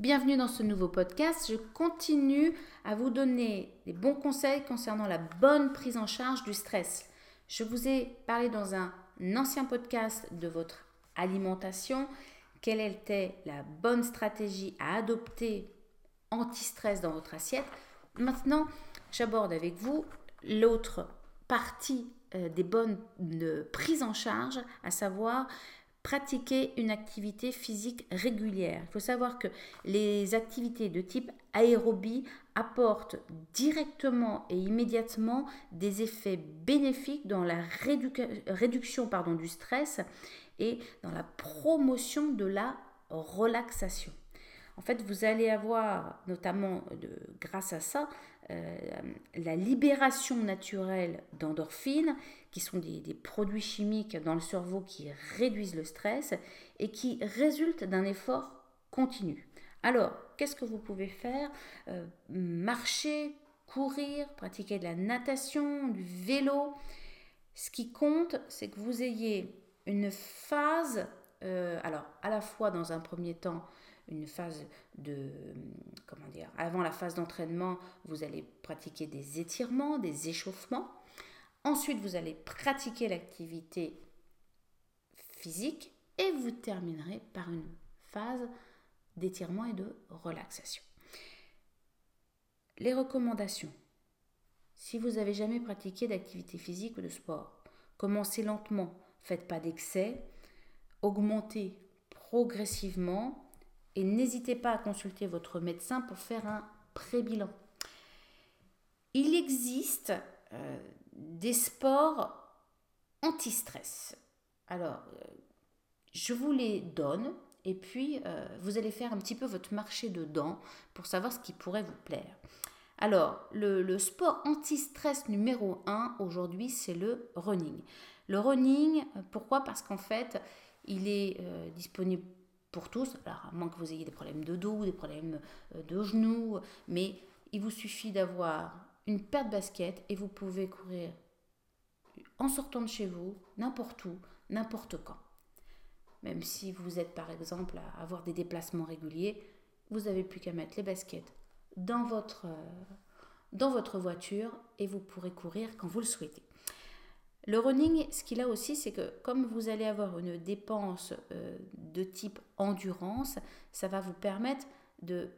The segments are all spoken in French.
Bienvenue dans ce nouveau podcast. Je continue à vous donner des bons conseils concernant la bonne prise en charge du stress. Je vous ai parlé dans un ancien podcast de votre alimentation, quelle était la bonne stratégie à adopter anti-stress dans votre assiette. Maintenant, j'aborde avec vous l'autre partie euh, des bonnes prises en charge, à savoir pratiquer une activité physique régulière. Il faut savoir que les activités de type aérobie apportent directement et immédiatement des effets bénéfiques dans la réduction du stress et dans la promotion de la relaxation. En fait, vous allez avoir, notamment de, grâce à ça, euh, la libération naturelle d'endorphines, qui sont des, produits chimiques dans le cerveau qui réduisent le stress et qui résultent d'un effort continu. Alors, qu'est-ce que vous pouvez faire? Euh, Marcher, courir, pratiquer de la natation, du vélo. Ce qui compte, c'est que vous ayez une phase, euh, alors à la fois dans un premier temps, une phase de, comment dire, avant la phase d'entraînement, vous allez pratiquer des étirements, des échauffements. Ensuite, vous allez pratiquer l'activité physique et vous terminerez par une phase d'étirement et de relaxation. Les recommandations. Si vous n'avez jamais pratiqué d'activité physique ou de sport, commencez lentement, faites pas d'excès, augmentez progressivement et n'hésitez pas à consulter votre médecin pour faire un pré-bilan. Il existe euh, des sports anti-stress. Alors, euh, je vous les donne et puis euh, vous allez faire un petit peu votre marché dedans pour savoir ce qui pourrait vous plaire. Alors, le, le sport anti-stress numéro 1 aujourd'hui, c'est le running. Le running, pourquoi? Parce qu'en fait, il est disponible pour tous, alors à moins que vous ayez des problèmes de dos, des problèmes euh, de genoux, mais il vous suffit d'avoir une paire de baskets et vous pouvez courir en sortant de chez vous, n'importe où, n'importe quand. Même si vous êtes par exemple à avoir des déplacements réguliers, vous n'avez plus qu'à mettre les baskets dans votre, euh, dans votre voiture et vous pourrez courir quand vous le souhaitez. Le running, ce qu'il a aussi, c'est que comme vous allez avoir une dépense euh, de type endurance, ça va vous permettre de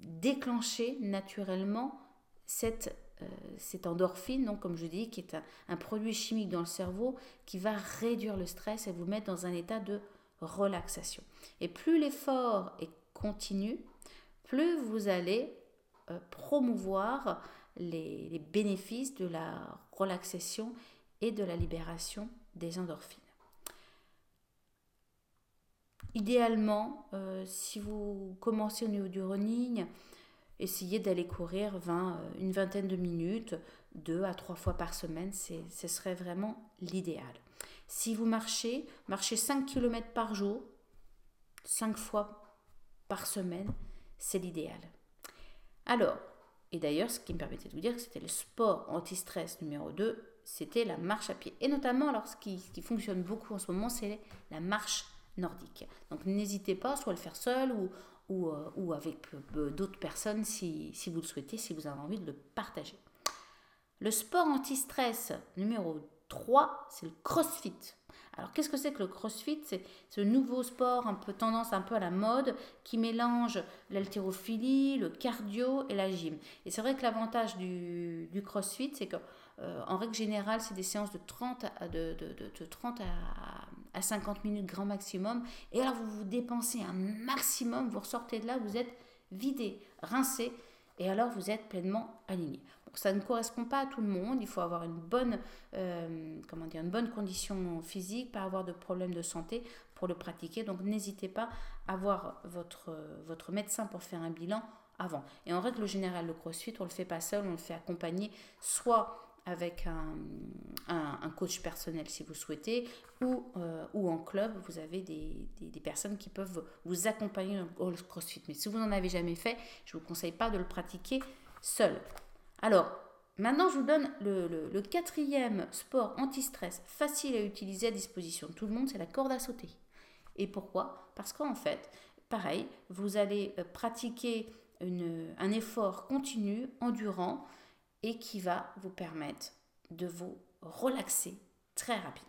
déclencher naturellement cette, euh, cette endorphine, donc comme je dis, qui est un, produit chimique dans le cerveau qui va réduire le stress et vous mettre dans un état de relaxation. Et plus l'effort est continu, plus vous allez euh, promouvoir les, les bénéfices de la relaxation et de la libération des endorphines. Idéalement, euh, si vous commencez au niveau du running, essayez d'aller courir 20, euh, une vingtaine de minutes, deux à trois fois par semaine, ce serait vraiment l'idéal. Si vous marchez, marchez 5 km par jour, 5 fois par semaine, c'est l'idéal. Alors, et d'ailleurs, ce qui me permettait de vous dire que c'était le sport anti-stress numéro 2, c'était la marche à pied. Et notamment, alors ce qui, fonctionne beaucoup en ce moment, c'est la marche nordique. Donc n'hésitez pas soit à le faire seul ou, ou, euh, avec d'autres personnes si, si, vous le souhaitez, si vous avez envie de le partager. Le sport anti-stress numéro 3, c'est le crossfit. Alors qu'est-ce que c'est que le crossfit? C'est ce nouveau sport un peu tendance un peu à la mode qui mélange l'haltérophilie, le cardio et la gym. Et c'est vrai que l'avantage du crossfit, c'est que euh, en règle générale, c'est des séances de 30 à, de, 30 à, 50 minutes grand maximum. Et alors, vous vous dépensez un maximum, vous ressortez de là, vous êtes vidé, rincé, et alors vous êtes pleinement aligné. ça ne correspond pas à tout le monde, il faut avoir une bonne, euh, comment dire, une bonne condition physique, pas avoir de problème de santé pour le pratiquer. Donc n'hésitez pas à voir votre, votre médecin pour faire un bilan avant. Et en règle générale, le crossfit, on ne le fait pas seul, on le fait accompagner soit avec un, coach personnel si vous souhaitez, ou, euh, ou en club, vous avez des, des, personnes qui peuvent vous accompagner dans le CrossFit. Mais si vous n'en avez jamais fait, je ne vous conseille pas de le pratiquer seul. Alors, maintenant je vous donne le, le, le quatrième sport anti-stress facile à utiliser à disposition de tout le monde, c'est la corde à sauter. Et pourquoi? Parce qu'en fait, pareil, vous allez euh, pratiquer un effort continu, endurant, et qui va vous permettre de vous relaxer très rapidement.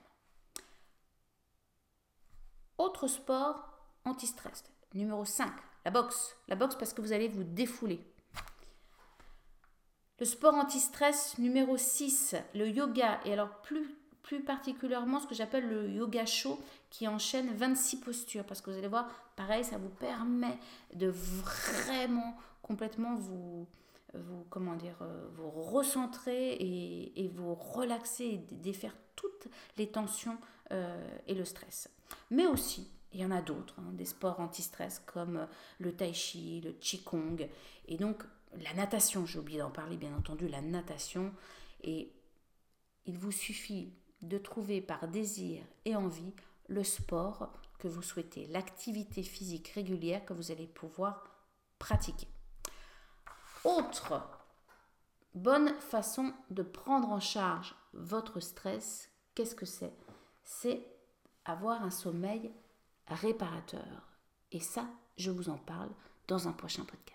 Autre sport anti-stress. Numéro 5, la boxe. La boxe parce que vous allez vous défouler. Le sport anti-stress numéro 6, le yoga. Et alors plus, plus particulièrement ce que j'appelle le yoga chaud qui enchaîne 26 postures. Parce que vous allez voir, pareil, ça vous permet de vraiment complètement vous, vous comment euh, vous recentrer et, vous relaxer et défaire toutes les tensions euh, et le stress. Mais aussi, il y en a d'autres, hein, des sports anti-stress comme euh, le tai chi, le qigong, et donc la natation, j'ai oublié d'en parler bien entendu, la natation, et il vous suffit de trouver par désir et envie le sport que vous souhaitez, l'activité physique régulière que vous allez pouvoir pratiquer. Autre bonne façon de prendre en charge votre stress, qu'est-ce que c'est? C'est avoir un sommeil réparateur. Et ça, je vous en parle dans un prochain podcast.